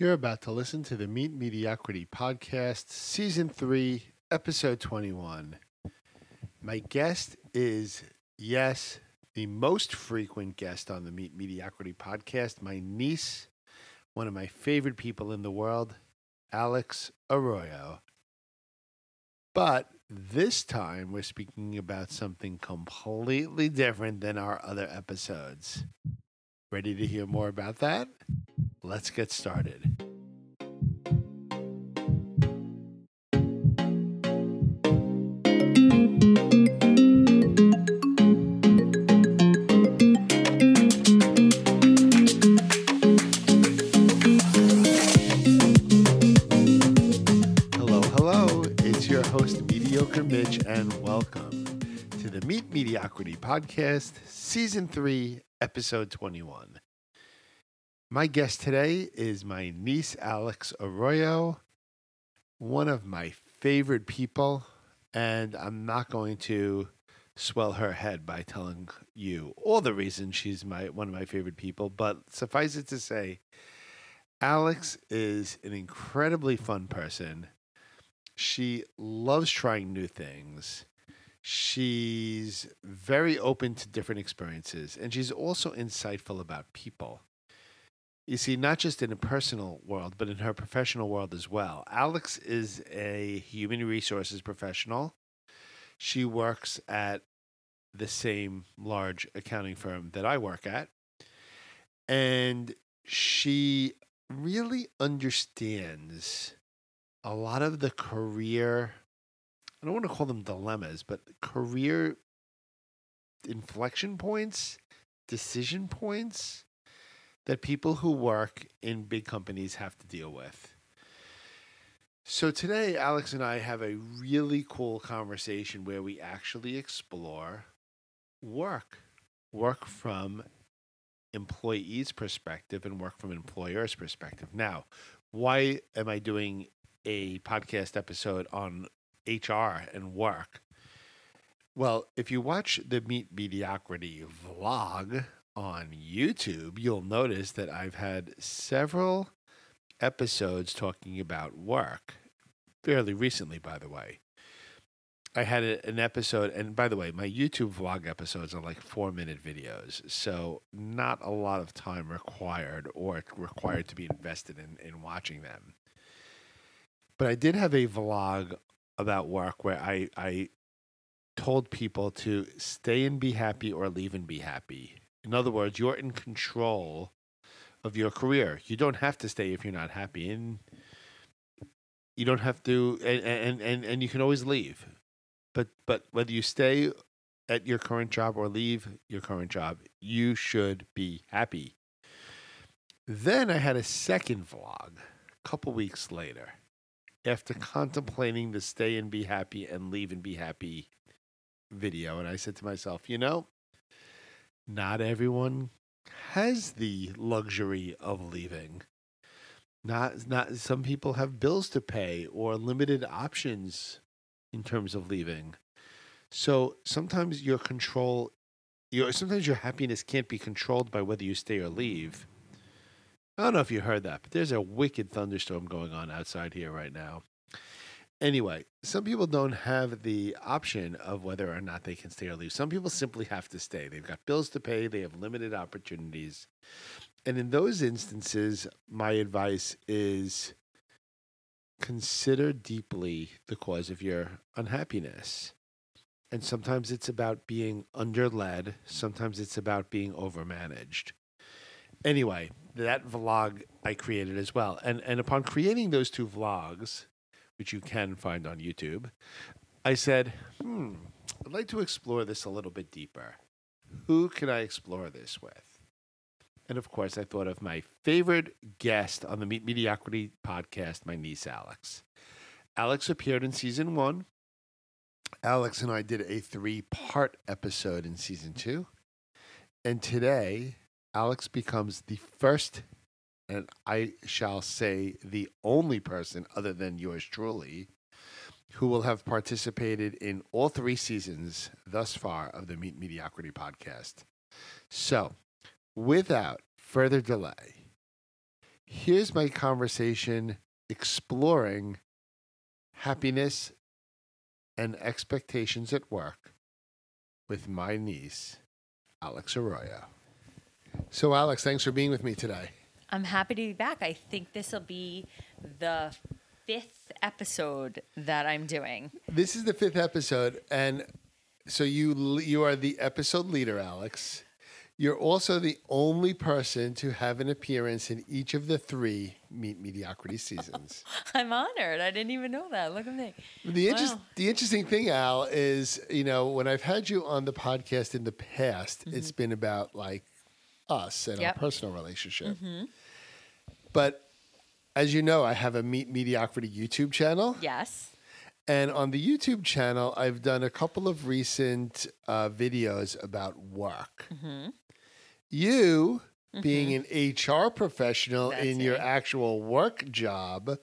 You're about to listen to the Meet Mediocrity Podcast, Season 3, Episode 21. My guest is, yes, the most frequent guest on the Meet Mediocrity Podcast, my niece, one of my favorite people in the world, Alex Arroyo. But this time we're speaking about something completely different than our other episodes. Ready to hear more about that? Let's get started. Hello, hello. It's your host, Mediocre Mitch, and welcome to the Meet Mediocrity Podcast, Season 3, Episode 21. My guest today is my niece, Alex Arroyo, one of my favorite people, and I'm not going to swell her head by telling you all the reasons she's my one of my favorite people, but suffice it to say, Alex is an incredibly fun person. She loves trying new things. She's very open to different experiences, and she's also insightful about people. You see, not just in a personal world, but in her professional world as well. Alex is a human resources professional. She works at the same large accounting firm that I work at. And she really understands a lot of the career I don't want to call them dilemmas, but career inflection points, decision points that people who work in big companies have to deal with. So today, Alex and I have a really cool conversation where we actually explore work, work from employees' perspective and work from employers' perspective. Now, why am I doing a podcast episode on HR and work? Well, if you watch the Meet Mediocrity vlog on YouTube, you'll notice that I've had several episodes talking about work fairly recently, by the way. I had an episode, and by the way, my YouTube vlog episodes are like four minute videos, so not a lot of time required or required to be invested in, in watching them. But I did have a vlog about work where I, I told people to stay and be happy or leave and be happy. In other words, you're in control of your career. You don't have to stay if you're not happy, and you don't have to, and and and, and you can always leave. But but whether you stay at your current job or leave your current job, you should be happy. Then I had a second vlog a couple weeks later after contemplating the stay and be happy and leave and be happy video. And I said to myself, you know, not everyone has the luxury of leaving. Not not some people have bills to pay or limited options in terms of leaving. So sometimes your control your sometimes your happiness can't be controlled by whether you stay or leave. I don't know if you heard that, but there's a wicked thunderstorm going on outside here right now. Anyway, some people don't have the option of whether or not they can stay or leave. Some people simply have to stay. They've got bills to pay, they have limited opportunities. And in those instances, my advice is consider deeply the cause of your unhappiness. And sometimes it's about being underled, sometimes it's about being overmanaged. Anyway, that vlog I created as well. And and upon creating those two vlogs, which you can find on YouTube, I said, hmm, I'd like to explore this a little bit deeper. Who can I explore this with? And of course, I thought of my favorite guest on the Meet Mediocrity podcast, my niece, Alex. Alex appeared in season one. Alex and I did a three part episode in season two. And today, Alex becomes the first, and I shall say the only person other than yours truly, who will have participated in all three seasons thus far of the Meet Mediocrity podcast. So, without further delay, here's my conversation exploring happiness and expectations at work with my niece, Alex Arroyo. So, Alex, thanks for being with me today. I'm happy to be back. I think this will be the fifth episode that I'm doing. This is the fifth episode, and so you you are the episode leader, Alex. You're also the only person to have an appearance in each of the three Meet Mediocrity seasons. I'm honored. I didn't even know that. Look at me. The, interest, Wow. the interesting thing, Al, is you know when I've had you on the podcast in the past, it's mm-hmm. been about like us and Mm-hmm. Yep. Mm-hmm. our personal relationship. But as you know, I have a Meet Mediocrity YouTube channel. Yes. And on the YouTube channel, I've done a couple of recent uh, videos about work. Mm-hmm. You, being an HR professional That's in your actual work job,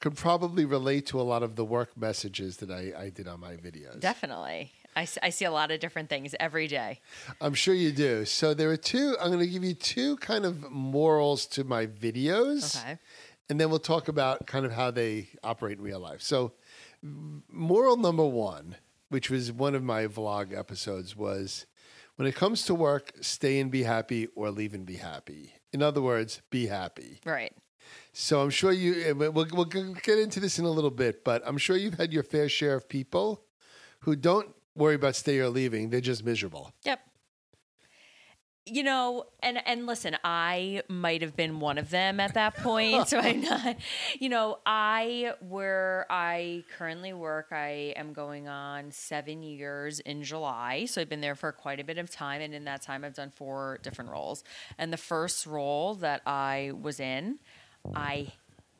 could probably relate to a lot of the work messages that I, I did on my videos. Definitely. I, I see a lot of different things every day. I'm sure you do. So there are two, I'm going to give you two kind of morals to my videos. Okay. and then we'll talk about kind of how they operate in real life. So, moral number one, which was one of my vlog episodes, was when it comes to work, stay and be happy or leave and be happy. In other words, be happy. Right. So I'm sure you. eh, We'll, we'll get into this in a little bit, but I'm sure you've had your fair share of people who don't worry about stay or leaving; they're just miserable. Yep. You know, and and listen, I might have been one of them at that point. so I'm not, you know, I where I currently work, I am going on seven years in July. So I've been there for quite a bit of time, and in that time, I've done four different roles. And the first role that I was in, I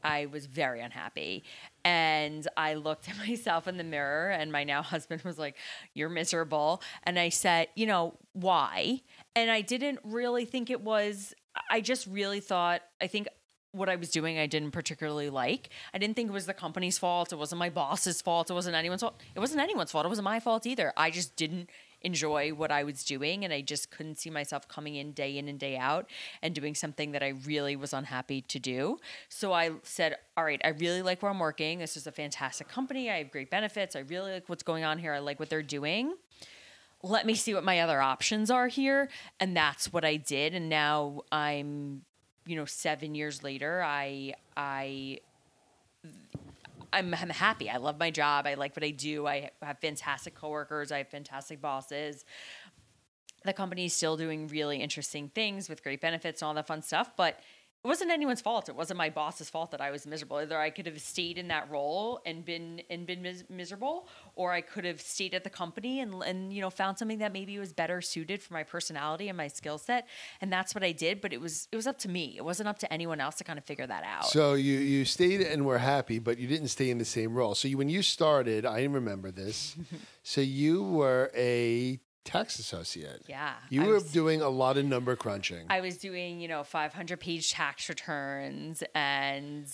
I was very unhappy. And I looked at myself in the mirror, and my now husband was like, You're miserable. And I said, You know, why? And I didn't really think it was, I just really thought, I think what I was doing, I didn't particularly like. I didn't think it was the company's fault. It wasn't my boss's fault. It wasn't anyone's fault. It wasn't anyone's fault. It wasn't my fault either. I just didn't enjoy what I was doing and I just couldn't see myself coming in day in and day out and doing something that I really was unhappy to do. So I said, "All right, I really like where I'm working. This is a fantastic company. I have great benefits. I really like what's going on here. I like what they're doing." Let me see what my other options are here, and that's what I did and now I'm you know 7 years later I I I'm, I'm happy. I love my job. I like what I do. I have fantastic coworkers. I have fantastic bosses. The company is still doing really interesting things with great benefits and all that fun stuff, but it wasn't anyone's fault. It wasn't my boss's fault that I was miserable. Either I could have stayed in that role and been and been mis- miserable, or I could have stayed at the company and and you know found something that maybe was better suited for my personality and my skill set. And that's what I did. But it was it was up to me. It wasn't up to anyone else to kind of figure that out. So you you stayed and were happy, but you didn't stay in the same role. So you, when you started, I remember this. so you were a tax associate. yeah, You I were was- doing a lot of number crunching. I was doing, you know, 500 page tax returns and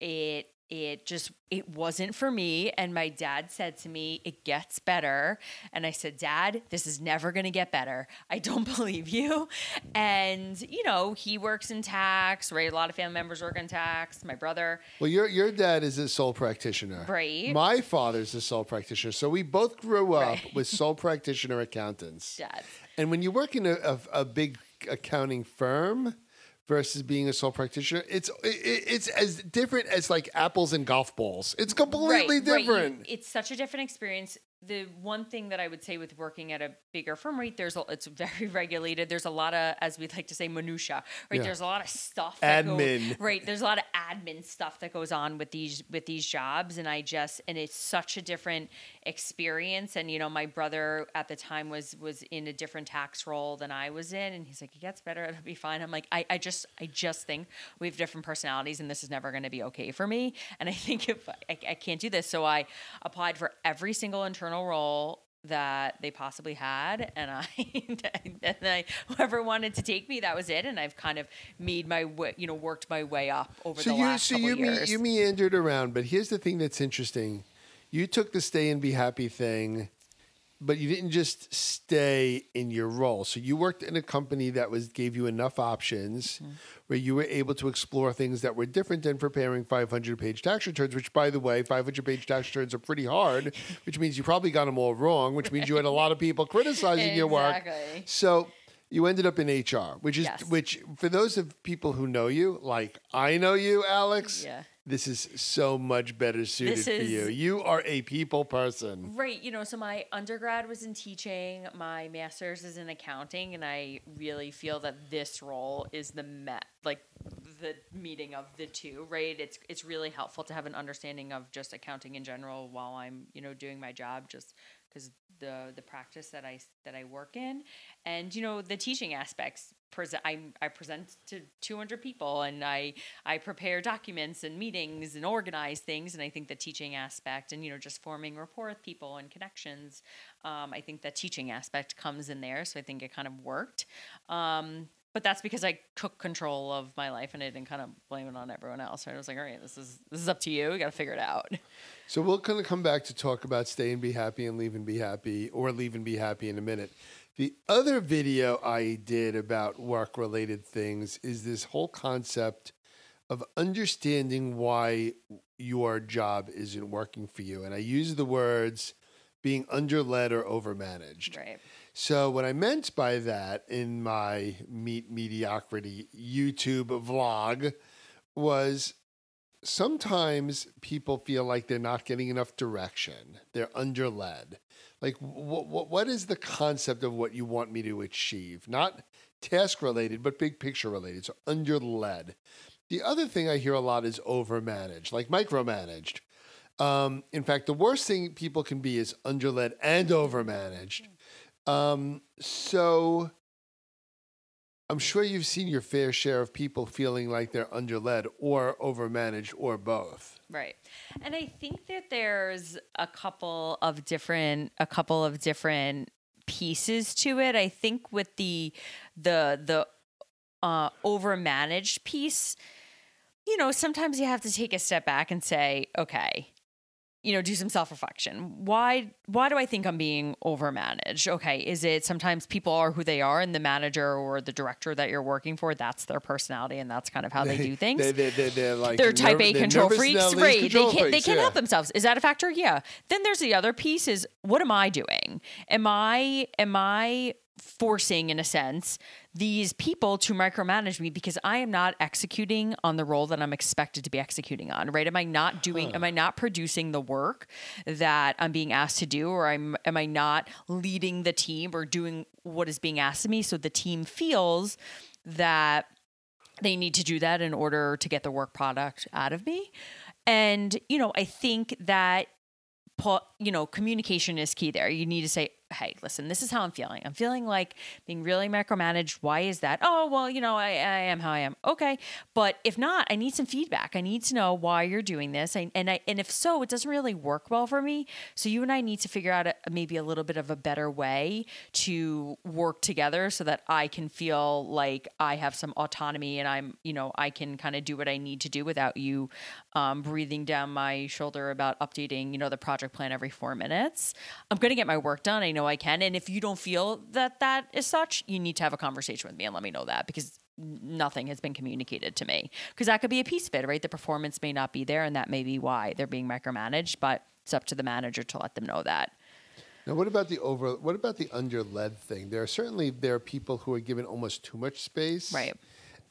it it just it wasn't for me and my dad said to me it gets better and i said dad this is never going to get better i don't believe you and you know he works in tax right a lot of family members work in tax my brother well, your your dad is a sole practitioner. Right. My father's a sole practitioner. So we both grew up Right. with sole practitioner accountants. dad And when you work in a, a, a big accounting firm versus being a sole practitioner, it's it, it's as different as like apples and golf balls. It's completely Right, right. You- different. it's such a different experience. The one thing that I would say with working at a bigger firm, right? There's a, it's very regulated. There's a lot of, as we'd like to say, minutia, right? Yeah. There's a lot of stuff. Admin. right? There's a lot of admin stuff that goes on with these with these jobs, and I just and it's such a different experience. And you know, my brother at the time was was in a different tax role than I was in, and he's like, "It gets better. It'll be fine." I'm like, I, I just I just think we have different personalities, and this is never going to be okay for me. And I think if I, I can't do this, so I applied for every single internal role that they possibly had and I and I whoever wanted to take me that was it and I've kind of made my way you know worked my way up over so the you last so couple you me, you meandered around, but here's the thing that's interesting: you took the stay and be happy thing but you didn't just stay in your role. So you worked in a company that was gave you enough options mm-hmm. where you were able to explore things that were different than preparing 500 page tax returns, which by the way, 500 page tax returns are pretty hard, which means you probably got them all wrong, which means you had a lot of people criticizing your work. So you ended up in HR, which is Yes. which for those of people who know you, like I know you, Alex. Yeah. This is so much better suited This for you. You are a people person. Right. You know, so my undergrad was in teaching, my master's is in accounting, and I really feel that this role is the met like the meeting of the two, right? It's it's really helpful to have an understanding of just accounting in general while I'm, you know, doing my job just because the the practice that I that I work in. And you know the teaching aspects present I, I present to 200 people and I I prepare documents and meetings and organize things. And I think the teaching aspect and you know just forming rapport with people and connections um, I think the teaching aspect comes in there. So I think it kind of worked. Um, but that's because I took control of my life and I didn't kind of blame it on everyone else right I was like all right this is this is up to you we got to figure it out So we'll going to come back to talk about stay and be happy and leave and be happy or leave and be happy in a minute. The other video I did about work related things is this whole concept of understanding why your job isn't working for you. And I use the words being underled or overmanaged. right So, what I meant by that in my Meet Mediocrity YouTube vlog was sometimes people feel like they're not getting enough direction, they're underled. Like, what, what, what is the concept of what you want me to achieve? Not task related, but big picture related. So, underled. The other thing I hear a lot is overmanaged, like micromanaged. Um, in fact, the worst thing people can be is underled and overmanaged. Um, so I'm sure you've seen your fair share of people feeling like they're underled or overmanaged or both. Right. And I think that there's a couple of different a couple of different pieces to it. I think with the the the uh overmanaged piece, you know, sometimes you have to take a step back and say, okay, you know, do some self-reflection. Why why do I think I'm being overmanaged? Okay, is it sometimes people are who they are and the manager or the director that you're working for, that's their personality and that's kind of how they, do things? They, they, they, they're like they're type A control freaks, right? control they can't they can't yeah. help themselves. Is that a factor? Yeah. Then there's the other piece: is what am I doing? Am I am I forcing, in a sense, these people to micromanage me because I am not executing on the role that I'm expected to be executing on, right? Am I not doing? Am I not producing the work that I'm being asked to do, or I'm am I not leading the team or doing what is being asked of me? So the team feels that they need to do that in order to get the work product out of me. And, you know, I think that, you know, communication is key there. You need to say, hey, listen, this is how I'm feeling. I'm feeling like being really micromanaged. Why is that? Oh, well, you know, I, I am how I am. Okay. But if not, I need some feedback. I need to know why you're doing this. I, and I, and if so, it doesn't really work well for me. So you and I need to figure out a, maybe a little bit of a better way to work together so that I can feel like I have some autonomy and I'm, you know, I can kind of do what I need to do without you um, breathing down my shoulder about updating, you know, the project plan every four minutes. I'm going to get my work done. I know I can. And if you don't feel that that is such, you need to have a conversation with me and let me know that because nothing has been communicated to me. Because that could be a piece of it, right? The performance may not be there, and that may be why they're being micromanaged, but it's up to the manager to let them know that. Now, what about the over? What about the underled thing? There are certainly there are people who are given almost too much space, Right.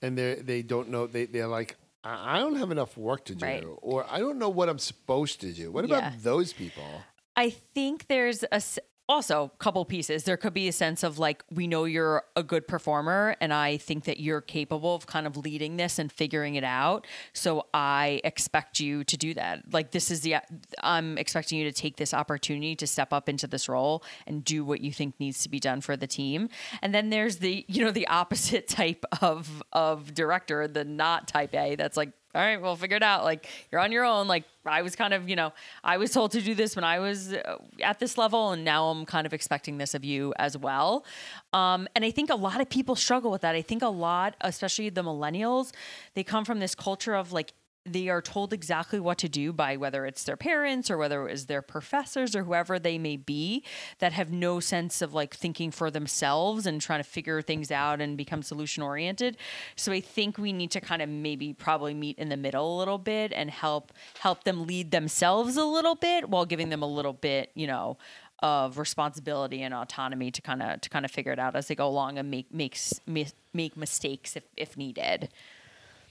And they they don't know they they're like I don't have enough work to do, Right. or I don't know what I'm supposed to do. What Yeah. about those people? I think there's a also couple pieces. There could be a sense of like we know you're a good performer, and I think that you're capable of kind of leading this and figuring it out. So I expect you to do that. Like this is the I'm expecting you to take this opportunity to step up into this role and do what you think needs to be done for the team. And then there's the you know the opposite type of of director, the not type A. That's like all right, we'll figure it out. Like you're on your own. Like I was kind of, you know, I was told to do this when I was uh, at this level, and now I'm kind of expecting this of you as well. Um, and I think a lot of people struggle with that. I think a lot, especially the millennials, they come from this culture of like they are told exactly what to do by whether it's their parents or whether it is their professors or whoever they may be that have no sense of like thinking for themselves and trying to figure things out and become solution oriented. So I think we need to kind of maybe probably meet in the middle a little bit and help help them lead themselves a little bit while giving them a little bit, you know, of responsibility and autonomy to kind of to kind of figure it out as they go along and make makes make mistakes if if needed.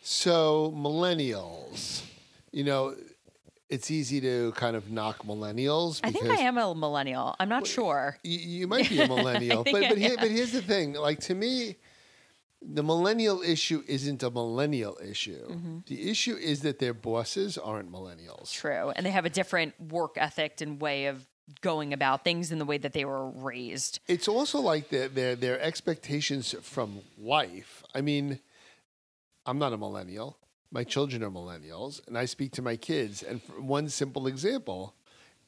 So millennials, you know, it's easy to kind of knock millennials. I think I am a millennial. I'm not sure. You, you might be a millennial, but but, here, but here's the thing. Like to me, the millennial issue isn't a millennial issue. Mm-hmm. The issue is that their bosses aren't millennials. True, and they have a different work ethic and way of going about things in the way that they were raised. It's also like their their their expectations from life. I mean I'm not a millennial. My children are millennials, and I speak to my kids. And one simple example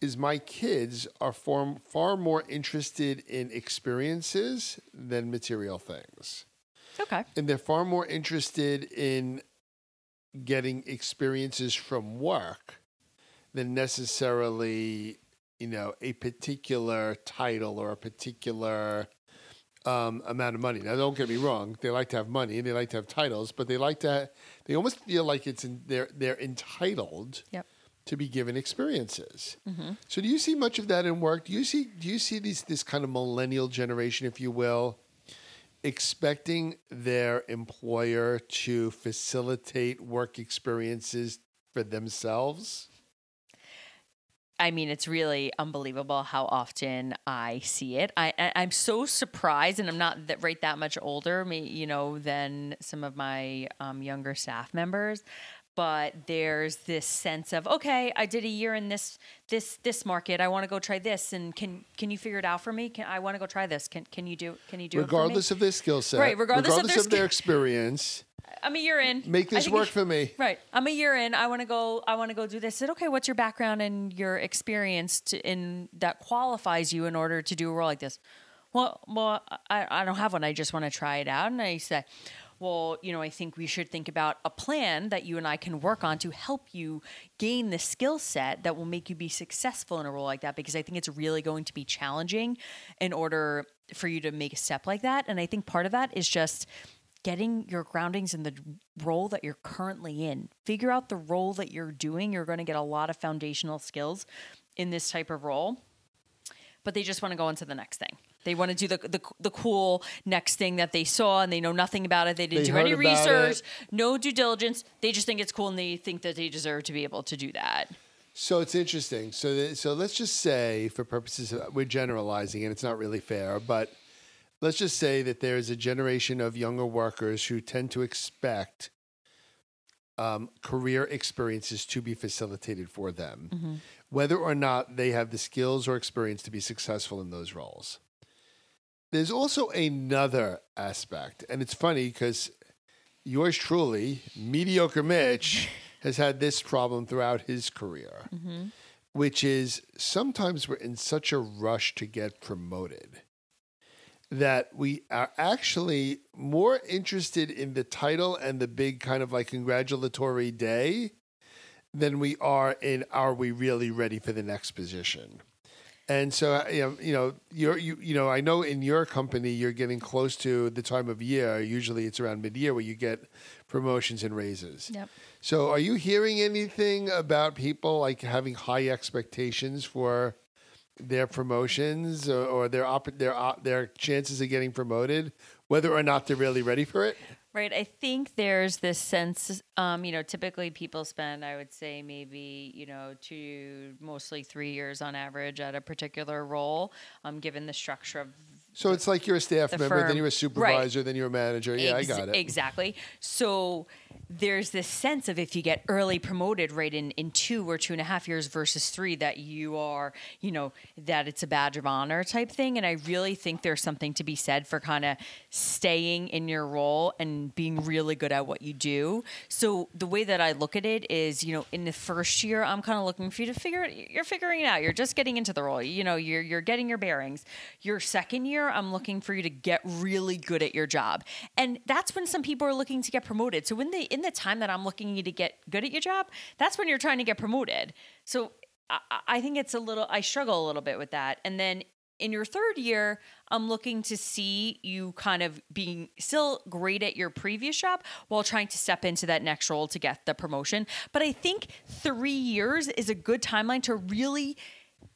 is my kids are far, far more interested in experiences than material things. Okay. And they're far more interested in getting experiences from work than necessarily, you know, a particular title or a particular um, amount of money. Now, don't get me wrong; they like to have money, they like to have titles, but they like to. They almost feel like it's in, they're they're entitled yep. to be given experiences. Mm-hmm. So, do you see much of that in work? Do you see do you see these this kind of millennial generation, if you will, expecting their employer to facilitate work experiences for themselves? I mean, it's really unbelievable how often I see it. I, I am so surprised, and I'm not that right that much older, me, you know, than some of my um, younger staff members. But there's this sense of okay, I did a year in this this this market. I want to go try this, and can can you figure it out for me? Can I want to go try this? Can can you do can you do it? regardless of their skill set, right? Regardless, regardless of, their, of their experience I'm a year in. Make this work for me. Right. I'm a year in. I want to go. I want to go do this. I said, okay, what's your background and your experience to, in that qualifies you in order to do a role like this? Well, well, I, I don't have one. I just want to try it out. And I said, well, you know, I think we should think about a plan that you and I can work on to help you gain the skill set that will make you be successful in a role like that because I think it's really going to be challenging in order for you to make a step like that. And I think part of that is just getting your groundings in the role that you're currently in. Figure out the role that you're doing. You're going to get a lot of foundational skills in this type of role, but they just want to go into the next thing. They want to do the, the, the cool next thing that they saw and they know nothing about it. They didn't they do any research, it. no due diligence. They just think it's cool and they think that they deserve to be able to do that. So it's interesting. So, so let's just say, for purposes, of, we're generalizing, and it's not really fair, but let's just say that there's a generation of younger workers who tend to expect um, career experiences to be facilitated for them, mm-hmm. whether or not they have the skills or experience to be successful in those roles. There's also another aspect, and it's funny because yours truly, mediocre Mitch, has had this problem throughout his career, mm-hmm. which is sometimes we're in such a rush to get promoted that we are actually more interested in the title and the big kind of like congratulatory day than we are in are we really ready for the next position. And so uh, you know, you know, you're you you know, I know in your company you're getting close to the time of year. Usually it's around mid-year where you get promotions and raises. Yep. So are you hearing anything about people like having high expectations for their promotions or, or their op- their their chances of getting promoted, whether or not they're really ready for it. Right. I think there's this sense, um, you know, typically people spend, I would say, maybe, you know, two, mostly three years on average at a particular role, um, given the structure of so it's like you're a staff member, firm. then you're a supervisor, right. then you're a manager. Yeah, Ex- I got it. Exactly. So there's this sense of if you get early promoted right in, in two or two and a half years versus three that you are you know that it's a badge of honor type thing and i really think there's something to be said for kind of staying in your role and being really good at what you do so the way that i look at it is you know in the first year i'm kind of looking for you to figure it you're figuring it out you're just getting into the role you know you're, you're getting your bearings your second year I'm looking for you to get really good at your job. And that's when some people are looking to get promoted. So in the in the time that I'm looking you to get good at your job, that's when you're trying to get promoted. So I, I think it's a little I struggle a little bit with that. And then in your third year, I'm looking to see you kind of being still great at your previous job while trying to step into that next role to get the promotion. But I think three years is a good timeline to really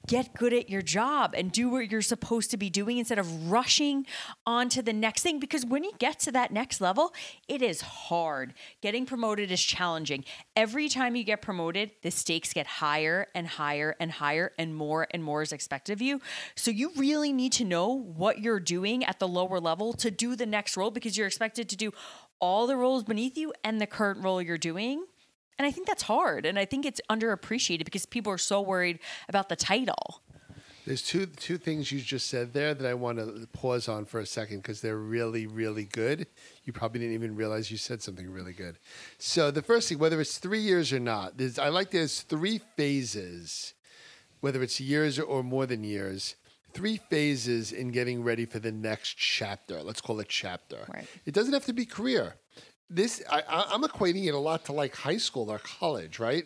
get good at your job and do what you're supposed to be doing instead of rushing on to the next thing. Because when you get to that next level it is hard. Getting promoted is challenging. Every time you get promoted the stakes get higher and higher and higher and more and more is expected of you. So you really need to know what you're doing at the lower level to do the next role because you're expected to do all the roles beneath you and the current role you're doing and I think that's hard. And I think it's underappreciated because people are so worried about the title. There's two two things you just said there that I want to pause on for a second because they're really really good. You probably didn't even realize you said something really good. So the first thing, whether it's three years or not, there's, I like there's three phases, whether it's years or more than years. Three phases in getting ready for the next chapter. Let's call it chapter. Right. It doesn't have to be career. This I, I'm equating it a lot to like high school or college, right?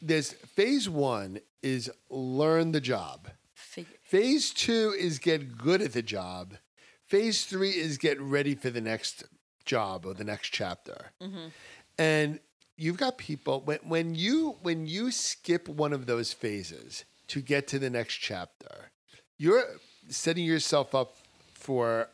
There's phase one is learn the job. Phase two is get good at the job. Phase three is get ready for the next job or the next chapter. Mm-hmm. And you've got people when when you when you skip one of those phases to get to the next chapter, you're setting yourself up for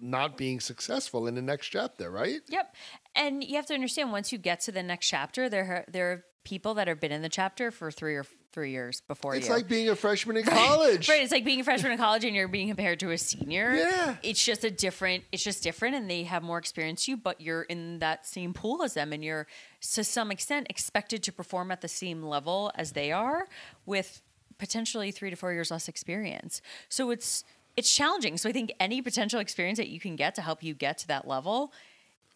not being successful in the next chapter, right? Yep. And you have to understand once you get to the next chapter, there are, there are people that have been in the chapter for three or three years before It's you. like being a freshman in college. Right, it's like being a freshman in college and you're being compared to a senior. Yeah. It's just a different it's just different and they have more experience you, but you're in that same pool as them and you're to some extent expected to perform at the same level as they are with potentially 3 to 4 years less experience. So it's it's challenging. So I think any potential experience that you can get to help you get to that level,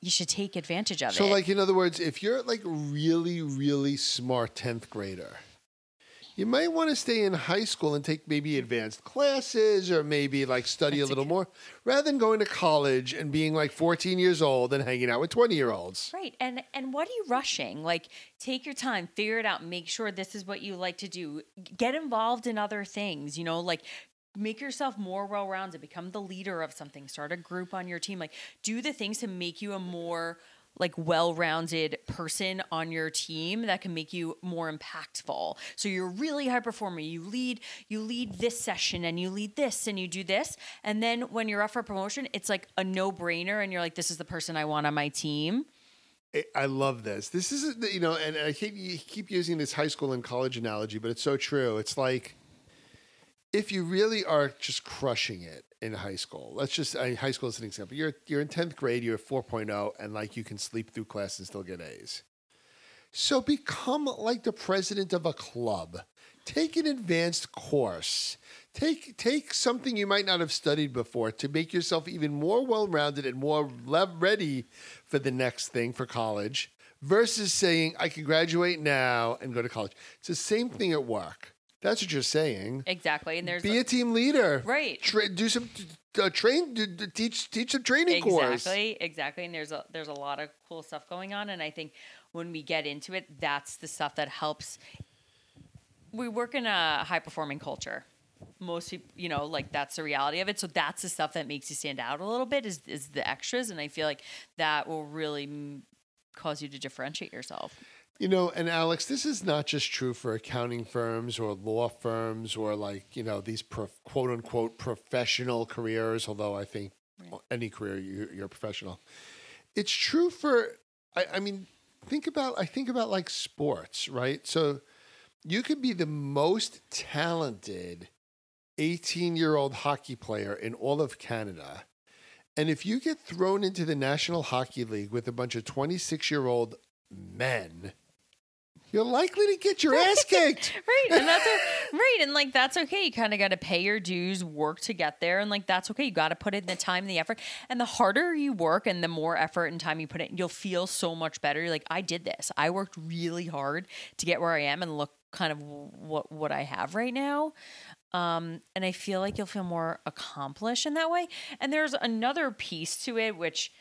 you should take advantage of So, it. So like in other words, if you're like really, really smart tenth grader, you might want to stay in high school and take maybe advanced classes or maybe like study a little more, rather than going to college and being like 14 years old and hanging out with 20 year olds. Right. And and what are you rushing? Like take your time, figure it out, make sure this is what you like to do. Get involved in other things, you know, like make yourself more well-rounded, become the leader of something, start a group on your team, like do the things to make you a more like well-rounded person on your team that can make you more impactful. So you're really high performer. You lead you lead this session and you lead this and you do this and then when you're up for promotion, it's like a no-brainer and you're like this is the person I want on my team. I- love this. This is, you know, and I keep, keep using this high school and college analogy, but it's so true. It's like if you really are just crushing it in high school, let's just, I, high school is an example. You're, you're in 10th grade, you're 4.0, and like you can sleep through class and still get A's. So become like the president of a club. Take an advanced course. Take take something you might not have studied before to make yourself even more well-rounded and more le- ready for the next thing for college versus saying I can graduate now and go to college. It's the same thing at work. That's what you're saying. Exactly. And there's Be a team leader. Right. Tra- do some uh, train do, do- teach teach some training course. exactly, exactly. And there's a there's a lot of cool stuff going on. And I think when we get into it, that's the stuff that helps. We work in a high performing culture. Most people, you know, like that's the reality of it. So that's the stuff that makes you stand out a little bit is is the extras, and I feel like that will really mm, cause you to differentiate yourself. You know, and Alex, this is not just true for accounting firms or law firms or like, you know, these pro- quote unquote professional careers, although I think any career you, you're a professional. It's true for, I, I mean, think about, I think about like sports, right? So you could be the most talented 18 year old hockey player in all of Canada. And if you get thrown into the National Hockey League with a bunch of 26 year old men, you're likely to get your ass kicked. right and that's a, right. And like that's okay. You kind of got to pay your dues work to get there and like that's okay. You got to put in the time and the effort. And the harder you work and the more effort and time you put in you'll feel so much better. You're like i did this. I worked really hard to get where i am and look kind of what what i have right now. Um, and I feel like you'll feel more accomplished in that way. And there's another piece to it, which,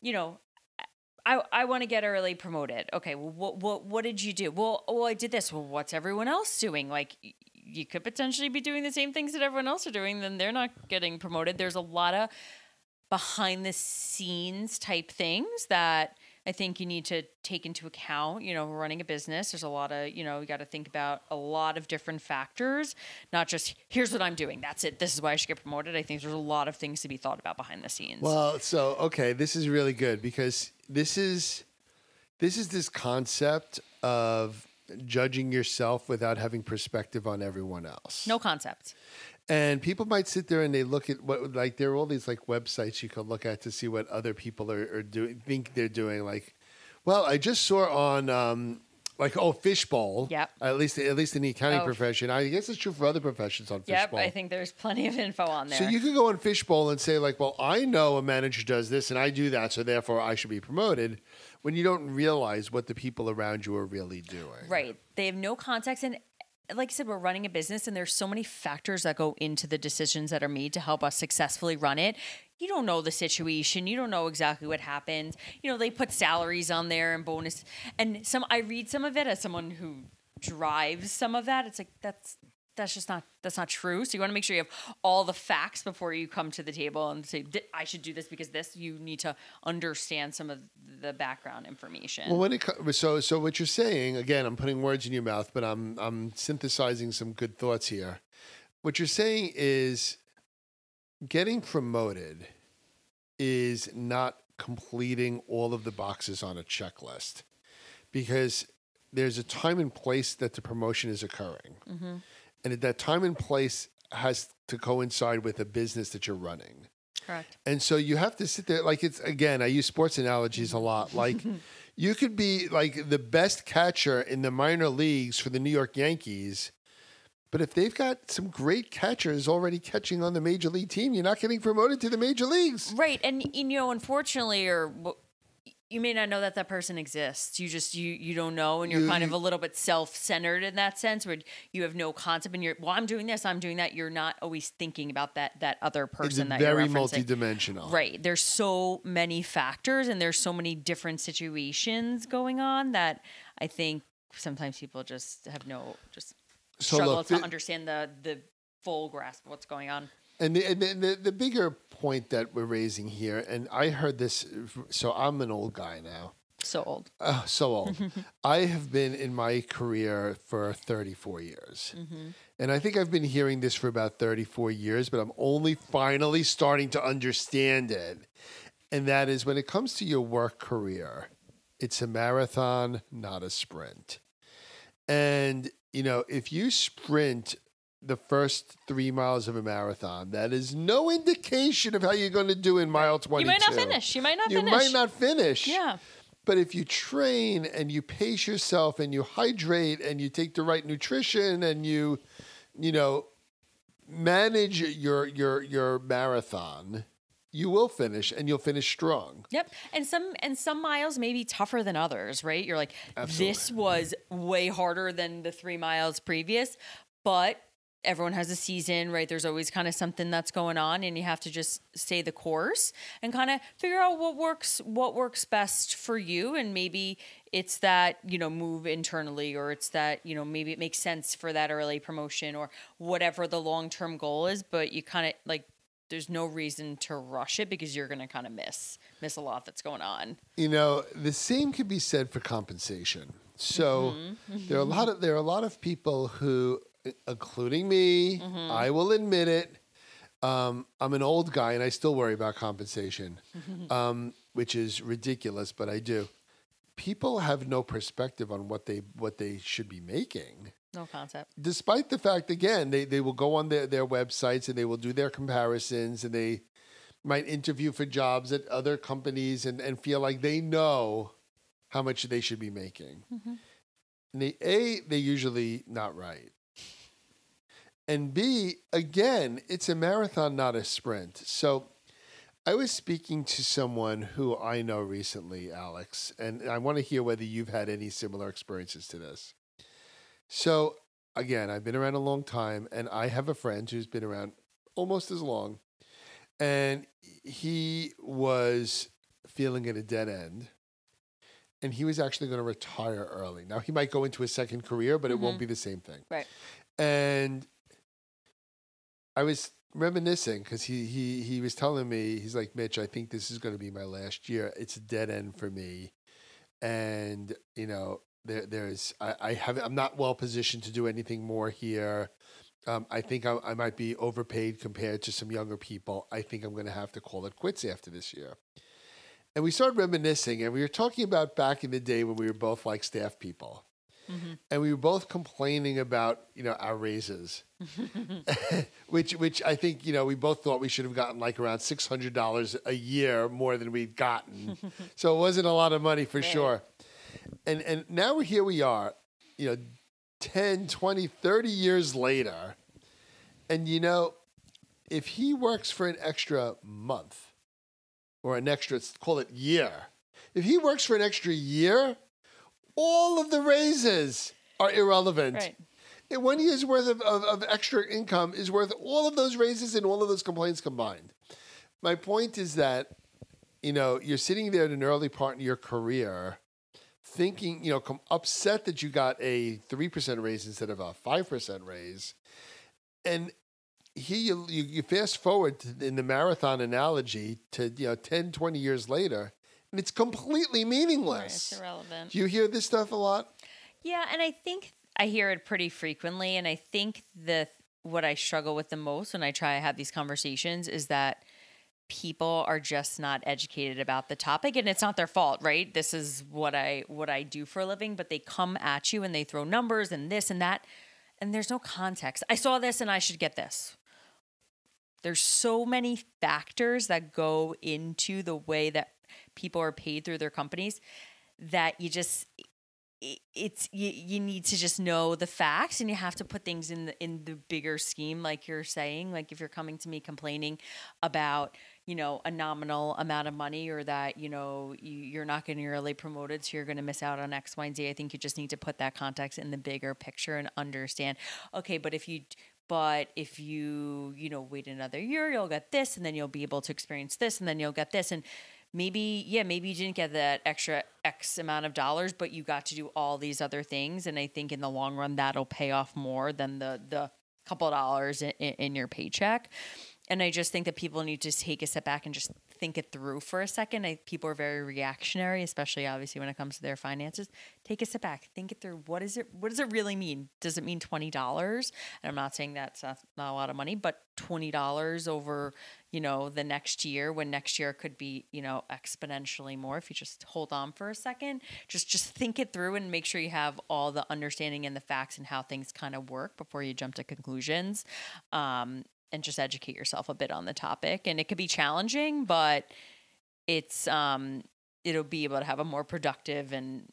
you know, I, I want to get early promoted. Okay, well, what, what what did you do? Well, well, I did this. Well, what's everyone else doing? Like, you could potentially be doing the same things that everyone else are doing. Then they're not getting promoted. There's a lot of behind the scenes type things that I think you need to take into account. You know, running a business, there's a lot of, you know, you got to think about a lot of different factors, not just here's what I'm doing. That's it. This is why I should get promoted. I think there's a lot of things to be thought about behind the scenes. Well, so okay, this is really good because this is this is this concept of judging yourself without having perspective on everyone else. no concept. And people might sit there and they look at what like there are all these like websites you can look at to see what other people are, are doing think they're doing. Like, well, I just saw on um like oh fishbowl. Yep. At least at least in the accounting Oh. profession. I guess it's true for other professions on Yep, fishbowl. I think there's plenty of info on there. So you could go on Fishbowl and say like, "Well, I know a manager does this, and I do that, so therefore I should be promoted." When you don't realize what the people around you are really doing, Right. They have no context. And like I said, we're running a business and there's so many factors that go into the decisions that are made to help us successfully run it. You don't know the situation. You don't know exactly what happens. You know, they put salaries on there and bonus. And some I read some of it as someone who drives some of that. It's like that's that's just not that's not true. So you want to make sure you have all the facts before you come to the table and say "Th- I should do this because this. You need to understand some of the background information. Well, when it co- so so what you're saying again, I'm putting words in your mouth, but I'm I'm synthesizing some good thoughts here. What you're saying is getting promoted is not completing all of the boxes on a checklist because there's a time and place that the promotion is occurring. Mm-hmm. And at that time and place has to coincide with a business that you're running. Correct. And so you have to sit there like it's again, I use sports analogies a lot. Like you could be like the best catcher in the minor leagues for the New York Yankees, but if they've got some great catchers already catching on the major league team, you're not getting promoted to the major leagues. Right, and you know, unfortunately, or you may not know that that person exists. You just you you don't know, and you're You- kind of a little bit self-centered in that sense, where you have no concept, and you're well, I'm doing this, I'm doing that. You're not always thinking about that that other It's person that very multidimensional. Right. There's so many factors and there's so many different situations going on that I think sometimes people just have no just So struggle look, to understand the the full grasp of what's going on. And the, and the, the, bigger point that we're raising here, and I heard this, so I'm an old guy now. So old. Oh, so old. I have been in my career for 34 years. Mm-hmm. And I think I've been hearing this for about 34 years, but I'm only finally starting to understand it. And that is when it comes to your work career, it's a marathon, not a sprint. And, you know, if you sprint the first three miles of a marathon, that is no indication of how you're going to do in mile 22. You might not finish. You might not You finish. You might not finish. Yeah. But if you train and you pace yourself and you hydrate and you take the right nutrition and you, you know, manage your your your marathon, you will finish and you'll finish strong. Yep. And some and some miles may be tougher than others, right? You're like, this was way harder than the three miles previous, but everyone has a season, right? There's always kind of something that's going on and you have to just stay the course and kind of figure out what works what works best for you and maybe it's that, you know, move internally or it's that, you know, maybe it makes sense for that early promotion or whatever the long-term goal is, but you kind of like there's no reason to rush it because you're going to kind of miss miss a lot that's going on. You know, the same could be said for compensation. So mm-hmm. there are a lot of there are a lot of people who, including me, I will admit it. Um, I'm an old guy and I still worry about compensation, um, which is ridiculous, but I do. People have no perspective on what they what they should be making. No concept. despite the fact again they, they will go on their, their websites and they will do their comparisons and they might interview for jobs at other companies and, and feel like they know how much they should be making and they a they usually not right and b again it's a marathon not a sprint so i was speaking to someone who i know recently alex and i want to hear whether you've had any similar experiences to this so again, I've been around a long time, and I have a friend who's been around almost as long, and he was feeling at a dead end. And he was actually going to retire early. Now he might go into a second career, but it won't Mhm. be the same thing. Right. And I was reminiscing because he he he was telling me he's like Mitch, I think this is going to be my last year. It's a dead end for me, and you know there there's I, I have I'm not well positioned to do anything more here. Um, I think I, I might be overpaid compared to some younger people. I think I'm going to have to call it quits after this year. And we started reminiscing, and we were talking about back in the day when we were both like staff people, Mhm. and we were both complaining about you know our raises, which which I think you know we both thought we should have gotten like around six hundred dollars a year more than we'd gotten, so it wasn't a lot of money for Right. sure. And and now we're here we are, you know, 10, 20, 30 years later, and you know, if he works for an extra month or an extra call it year, if he works for an extra year, all of the raises are irrelevant. Right. And One year's worth of, of, of extra income is worth all of those raises and all of those complaints combined. My point is that, you know, you're sitting there at an early part in your career thinking, you know, com- upset that you got a 3% raise instead of a 5% raise. And here you, you, you fast forward to, in the marathon analogy to, you know, 10, 20 years later, and it's completely meaningless. It's irrelevant. Do you hear this stuff a lot? Yeah, and I think I hear it pretty frequently, and I think the what I struggle with the most when I try to have these conversations is that people are just not educated about the topic and it's not their fault right this is what i what i do for a living but they come at you and they throw numbers and this and that and there's no context i saw this and i should get this there's so many factors that go into the way that people are paid through their companies that you just it's you, you need to just know the facts and you have to put things in the in the bigger scheme like you're saying like if you're coming to me complaining about you know a nominal amount of money or that you know you, you're not getting early promoted so you're going to miss out on x y and z i think you just need to put that context in the bigger picture and understand okay but if you but if you you know wait another year you'll get this and then you'll be able to experience this and then you'll get this and maybe yeah maybe you didn't get that extra x amount of dollars but you got to do all these other things and i think in the long run that'll pay off more than the the couple dollars in, in, in your paycheck. And i just think that people need to take a step back and just think it through for a second. I, people are very reactionary especially obviously when it comes to their finances. Take a step back. Think it through. What is it what does it really mean? Does it mean $20 and i'm not saying that's not, not a lot of money but $20 over you know the next year when next year could be you know exponentially more if you just hold on for a second. Just just think it through and make sure you have all the understanding and the facts and how things kind of work before you jump to conclusions. Um, and just educate yourself a bit on the topic and it could be challenging but it's um it'll be able to have a more productive and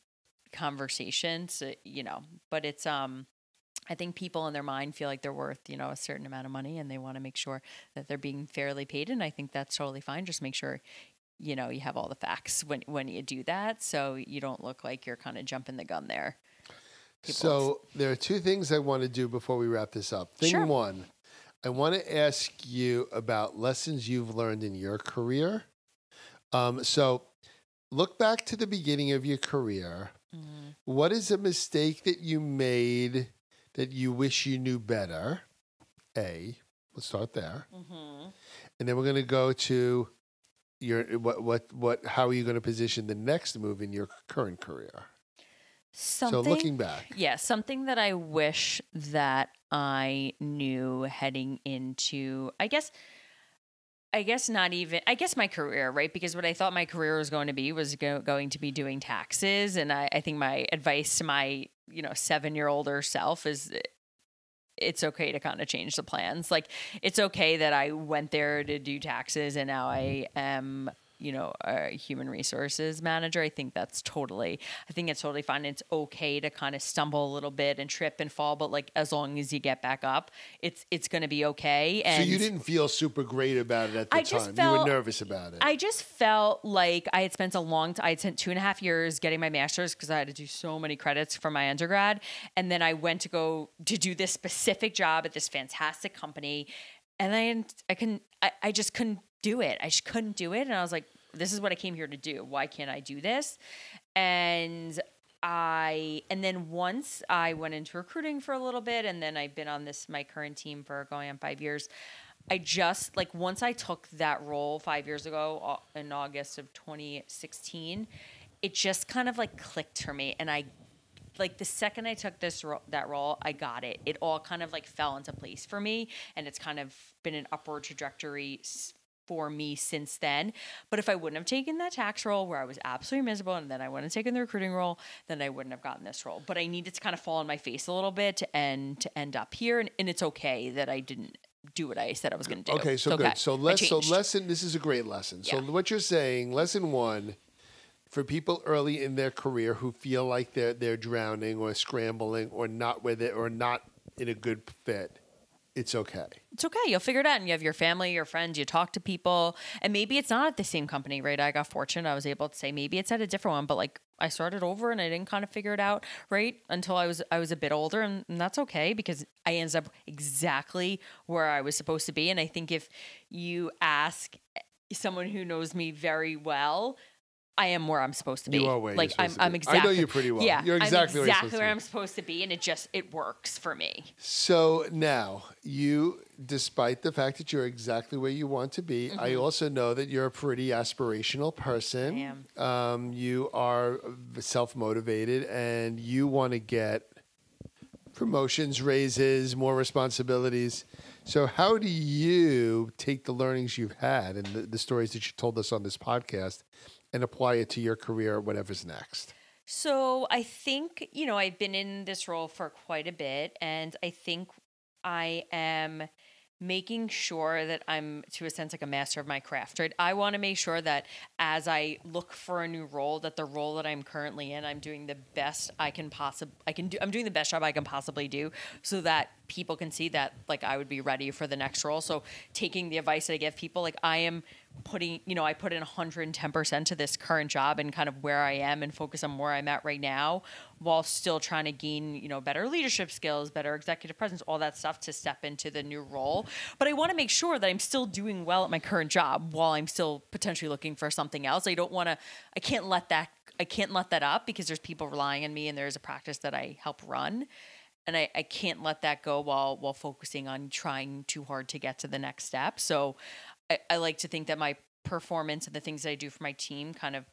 conversation so you know but it's um I think people in their mind feel like they're worth, you know, a certain amount of money and they want to make sure that they're being fairly paid. And I think that's totally fine. Just make sure, you know, you have all the facts when, when you do that. So you don't look like you're kind of jumping the gun there. People- So there are two things I want to do before we wrap this up. Thing Sure. one, I want to ask you about lessons you've learned in your career. Um, so look back to the beginning of your career. Mhm. What is a mistake that you made that you wish you knew better? A. Let's start there, Mhm. and then we're going to go to your what what what. How are you going to position the next move in your current career? Something, So looking back, yeah, something that I wish that I knew heading into, I guess, I guess not even, I guess my career, right? Because what I thought my career was going to be was go, going to be doing taxes. And I, I think my advice to my, you know, seven year older self is eh, it's okay to kind of change the plans. Like, it's okay that I went there to do taxes and now I mm-hmm. am, you know, a human resources manager. I think that's totally, I think it's totally fine. It's okay to kind of stumble a little bit and trip and fall, but like as long as you get back up, it's it's going to be okay. And so you didn't feel super great about it at the I time. just you were nervous about it. I just felt like I had spent a long time. I had spent two and a half years getting my master's because I had to do so many credits for my undergrad, and then I went to go to do this specific job at this fantastic company, and I I couldn't. I, I just couldn't do it. I just couldn't do it, and I was like, "This is what I came here to do. Why can't I do this?" And I and then once I went into recruiting for a little bit, and then I've been on this my current team for going on five years. I just like once I took that role five years ago uh, in August of 2016, it just kind of like clicked for me, and I like the second I took this ro- that role, I got it. It all kind of like fell into place for me, and it's kind of been an upward trajectory for me since then. But if I wouldn't have taken that tax role where I was absolutely miserable, and then I wouldn't have taken the recruiting role, then I wouldn't have gotten this role. But I needed to kind of fall on my face a little bit and to end up here, and, and it's okay that I didn't do what I said I was going to do. Okay, so It's good. So so lesson. This is a great lesson. So Yeah. what you're saying, lesson one, for people early in their career who feel like they're they're drowning or scrambling or not with it or not in a good fit, it's okay. it's okay. You'll figure it out. And you have your family, your friends, you talk to people. And maybe it's not at the same company, right? I got fortunate. I was able to say maybe it's at a different one, but like I started over and I didn't kind of figure it out, right? Until I was I was a bit older and, and that's okay because I ended up exactly where I was supposed to be. And I think if you ask someone who knows me very well, I am where I'm supposed to be. You are where like I'm, I'm be. I know you pretty well. Yeah, You're exactly where I'm you're exactly supposed to where be. I'm supposed to be, and it just it works for me. So now you, despite the fact that you're exactly where you want to be, I also know that you're a pretty aspirational person. Mm-hmm. I am. Um, you are self motivated, and you want to get promotions, raises, more responsibilities. So, how do you take the learnings you've had and the, the stories that you told us on this podcast and apply it to your career, whatever's next? So I think, you know, I've been in this role for quite a bit, and I think I am making sure that I'm, to a sense, like a master of my craft, right? I want to make sure that as I look for a new role, that the role that I'm currently in, I'm doing the best I can possibly, I can do, I'm doing the best job I can possibly do so that people can see that, like, I would be ready for the next role. So taking the advice that I give people, like, I am putting, you know, I put in 110% to this current job and kind of where I am and focus on where I'm at right now while still trying to gain, you know, better leadership skills, better executive presence, all that stuff to step into the new role. But I want to make sure that I'm still doing well at my current job while I'm still potentially looking for something else. I don't want to, I can't let that, I can't let that up because there's people relying on me and there's a practice that I help run. And I, I can't let that go while while focusing on trying too hard to get to the next step. So I, I like to think that my performance and the things that I do for my team kind of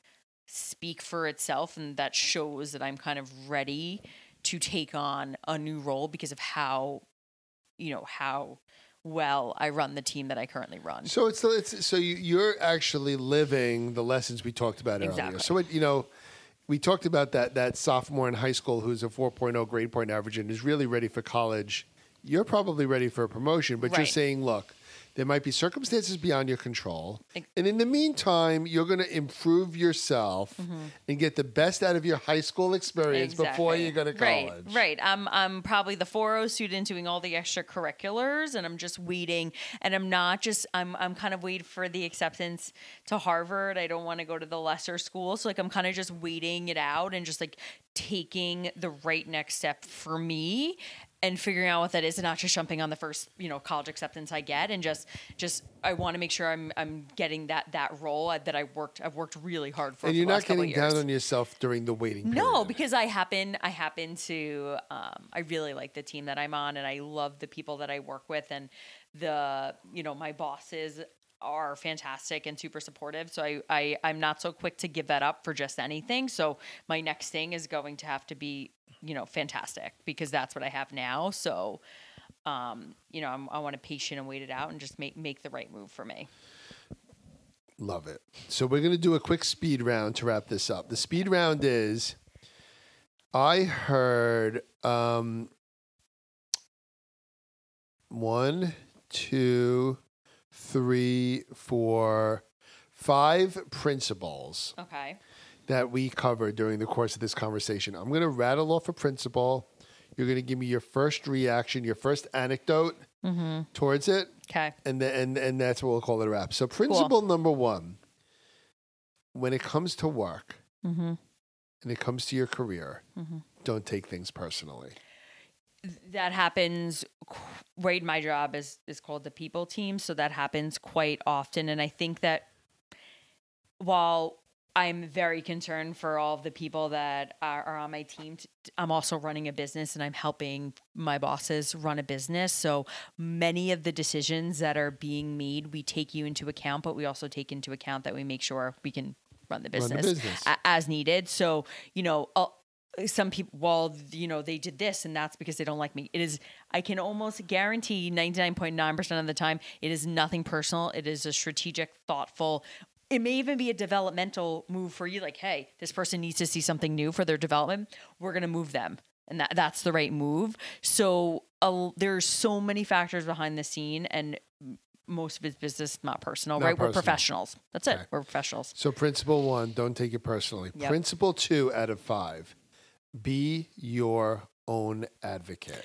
speak for itself and that shows that I'm kind of ready to take on a new role because of how you know how well I run the team that I currently run. So it's it's so you, you're actually living the lessons we talked about earlier. Exactly. So it, you know, we talked about that that sophomore in high school who's a 4.0 grade point average and is really ready for college. You're probably ready for a promotion, but you're saying, look, there might be circumstances beyond your control, and in the meantime, you're going to improve yourself mm-hmm. and get the best out of your high school experience before you go to college. Right, right. I'm I'm probably the 4.0 student doing all the extracurriculars, and I'm just waiting. And I'm not just I'm I'm kind of waiting for the acceptance to Harvard. I don't want to go to the lesser school, so like I'm kind of just waiting it out and just like taking the right next step for me and figuring out what that is and not just jumping on the first you know college acceptance I get and just just I want to make sure I'm I'm getting that that role that I worked I've worked really hard for And you're not getting down on yourself during the waiting No, because I happen I happen to um, I really like the team that I'm on, and I love the people that I work with, and the you know my bosses are fantastic and super supportive. So I, I I'm not so quick to give that up for just anything. So my next thing is going to have to be you know fantastic because that's what I have now. So um, you know I'm, I want to patient and wait it out and just make make the right move for me. Love it. So we're going to do a quick speed round to wrap this up. The speed round is I heard um, one, two, three, four, five principles Okay. that we covered during the course of this conversation. I'm going to rattle off a principle. You're going to give me your first reaction, your first anecdote towards it, Okay. and then and, and that's what we'll call it a wrap. So, principle number one: when it comes to work Mm-hmm. and it comes to your career, don't take things personally. That happens right my job is is called the people team so that happens quite often and i think that while i'm very concerned for all of the people that are, are on my team t- i'm also running a business and i'm helping my bosses run a business so many of the decisions that are being made we take you into account but we also take into account that we make sure we can run the Run the business, business. a- as needed so you know uh, some people well you know they did this and that's because they don't like me. It is i can almost guarantee 99.9% of the time it is nothing personal. It is a strategic thoughtful it may even be a developmental move for you like hey this person needs to see something new for their development. We're going to move them. And that, that's the right move. So uh, there's so many factors behind the scene and most of it's business not personal Not right? We're professionals. That's it. We're professionals. So, principle one: don't take it personally. Yep. Principle two out of five: be your own advocate.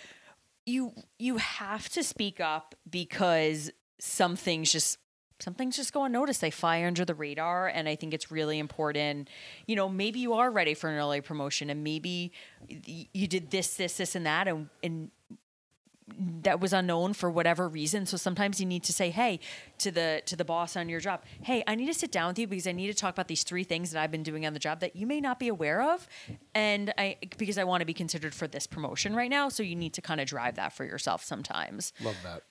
you you have to speak up because some things just some things just go unnoticed. They fly under the radar, and I think it's really important. You know, maybe you are ready for an early promotion, and maybe you did this, this, this, and that, and and that was unknown for whatever reason. So sometimes you need to say, "Hey," to the to the boss on your job, "Hey, I need to sit down with you because I need to talk about these three things that I've been doing on the job that you may not be aware of, and I because I want to be considered for this promotion right now. So you need to kind of drive that for yourself sometimes. Love that.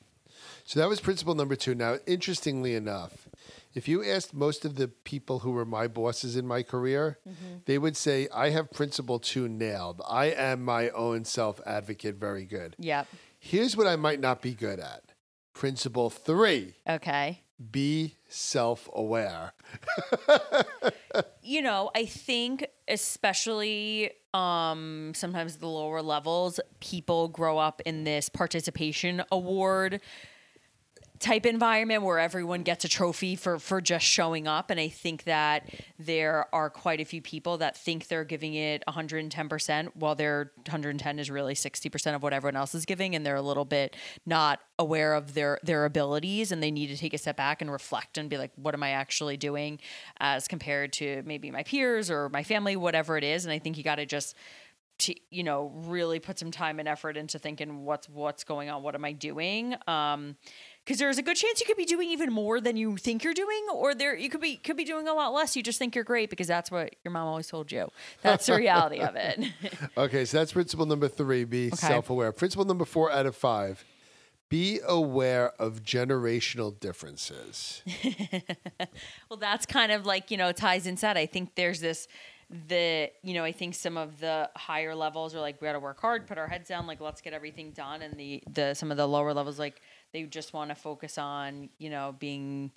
So that was principle number two. Now, interestingly enough, if you asked most of the people who were my bosses in my career, mm-hmm. they would say, I have principle two nailed. I am my own self advocate very good. Yep. Here's what I might not be good at principle three Okay. be self aware. you know, I think especially um sometimes the lower levels, people grow up in this participation award type environment where everyone gets a trophy for for just showing up. And I think that there are quite a few people that think they're giving it 110% while their 110 is really 60% of what everyone else is giving. And they're a little bit not aware of their their abilities. And they need to take a step back and reflect and be like what am I actually doing as compared to maybe my peers or my family whatever it is? And I think you got to just to you know really put some time and effort into thinking what's what's going on? What am i doing? Um because there's a good chance you could be doing even more than you think you're doing or there you could be could be doing a lot less. You just think you're great because that's what your mom always told you. That's the reality of it. Okay, so that's principle number three be self aware. Principle number four out of five be aware of generational differences. well that's kind of like you know ties inside i think there's this the you know i think some of the higher levels are like we gotta work hard put our heads down like let's get everything done and the the some of the lower levels like they just want to focus on you know being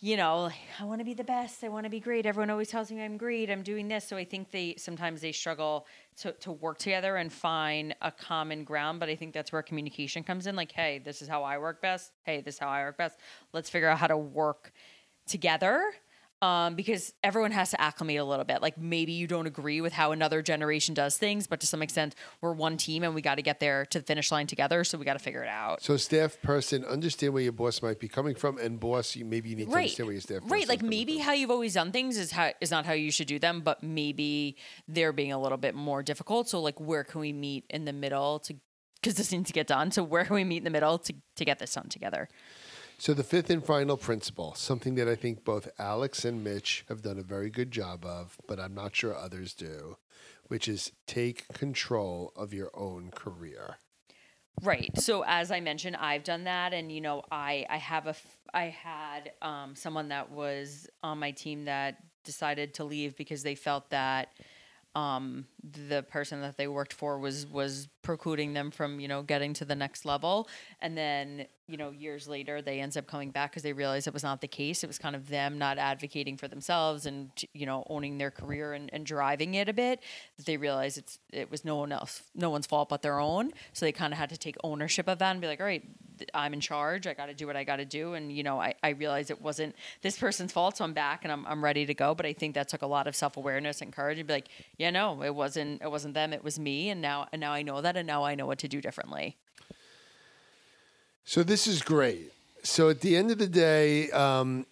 you know like, i want to be the best i want to be great everyone always tells me i'm great i'm doing this. So i think they sometimes they struggle to, to work together and find a common ground but i think that's where communication comes in like hey this is how i work best hey this is how i work best let's figure out how to work together um, because everyone has to acclimate a little bit. Like maybe you don't agree with how another generation does things, but to some extent, we're one team and we got to get there to the finish line together. So we got to figure it out. So, staff person, understand where your boss might be coming from, and boss, you, maybe you need to Right, understand where your staff. right. Like maybe from. how you've always done things is how is not how you should do them, but maybe they're being a little bit more difficult. So like, where can we meet in the middle to? Because this needs to get done. So where can we meet in the middle to to get this done together? So, the fifth and final principle, something that I think both Alex and Mitch have done a very good job of, but I'm not sure others do, which is take control of your own career. Right. So as I mentioned, I've done that, and you know, I I have a I had um, someone that was on my team that decided to leave because they felt that um, the person that they worked for was was precluding them from you know getting to the next level. And then you know years later they ends up coming back because they realize it was not the case. It was kind of them not advocating for themselves and you know owning their career and, and driving it a bit. They realize it's it was no one else no one's fault but their own. So they kind of had to take ownership of that and be like all right i'm in charge. I got to do what i got to do. And you know I, I realized it wasn't this person's fault so i'm back and I'm, I'm ready to go. But i think that took a lot of self-awareness and courage and be like yeah no it wasn't it wasn't them it was me and now and now i know that and now i know what to do differently So this is great. So at the end of the day, um,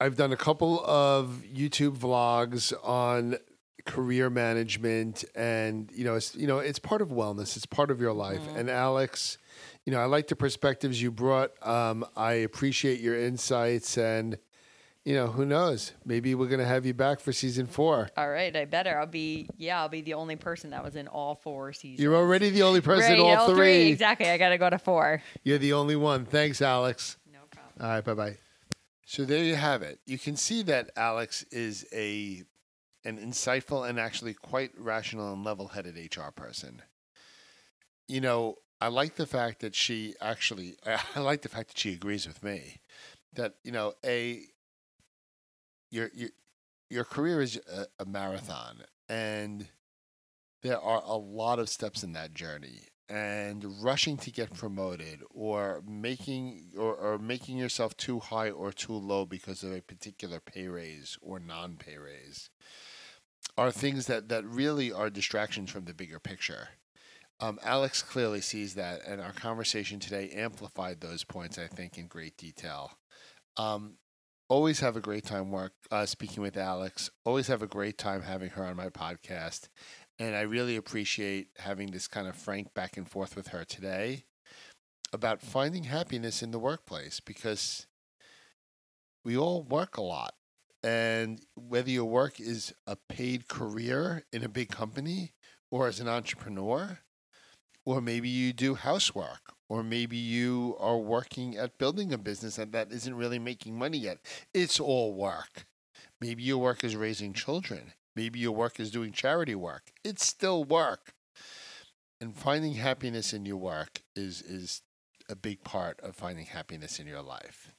I've done a couple of YouTube vlogs on career management, and you know, it's you know, it's part of wellness. It's part of your life. And Alex, you know, I like the perspectives you brought. Um, I appreciate your insights, and you know, who knows? Maybe we're gonna have you back for season four. All right, I better. I'll be yeah, I'll be the only person that was in all four seasons. You're already the only person Right, in all, three. Exactly. I got to go to four. You're the only one. Thanks, Alex. No problem. All right, bye bye. So there you have it. You can see that Alex is a an insightful and actually quite rational and level-headed HR person. You know, I like the fact that she actually I like the fact that she agrees with me that, you know, a your your your career is a, a marathon and there are a lot of steps in that journey and rushing to get promoted or making or, or making yourself too high or too low because of a particular pay raise or non-pay raise are things that that really are distractions from the bigger picture. Um, alex clearly sees that and our conversation today amplified those points i think in great detail. Um, always have a great time work uh, speaking with alex always have a great time having her on my podcast and I really appreciate having this kind of frank back and forth with her today about finding happiness in the workplace because we all work a lot. And whether your work is a paid career in a big company or as an entrepreneur, or maybe you do housework, or maybe you are working at building a business and that isn't really making money yet, it's all work. Maybe your work is raising children. Maybe your work is doing charity work. It's still work. And finding happiness in your work is is a big part of finding happiness in your life.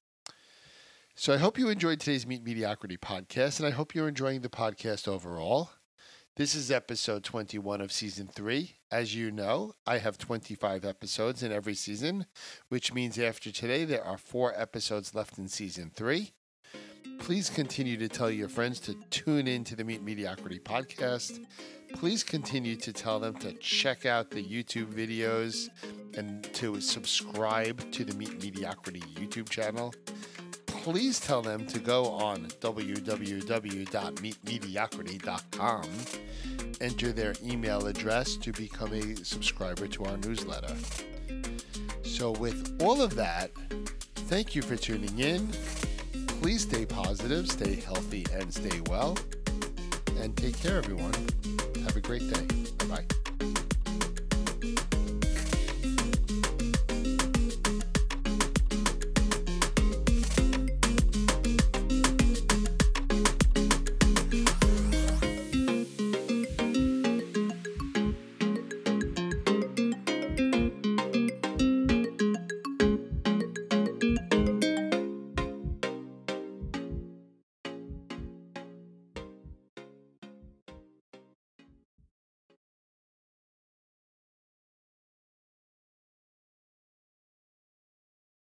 So I hope you enjoyed today's Meet Mediocrity podcast, and I hope you're enjoying the podcast overall. This is episode 21 of season three. As you know, I have 25 episodes in every season, which means after today, there are four episodes left in season three. Please continue to tell your friends to tune in to the Meet Mediocrity podcast. Please continue to tell them to check out the YouTube videos and to subscribe to the Meet Mediocrity YouTube channel. Please tell them to go on www.meetmediocrity.com, enter their email address to become a subscriber to our newsletter. So, with all of that, thank you for tuning in. Please stay positive, stay healthy, and stay well. And take care, everyone. Have a great day. Bye bye.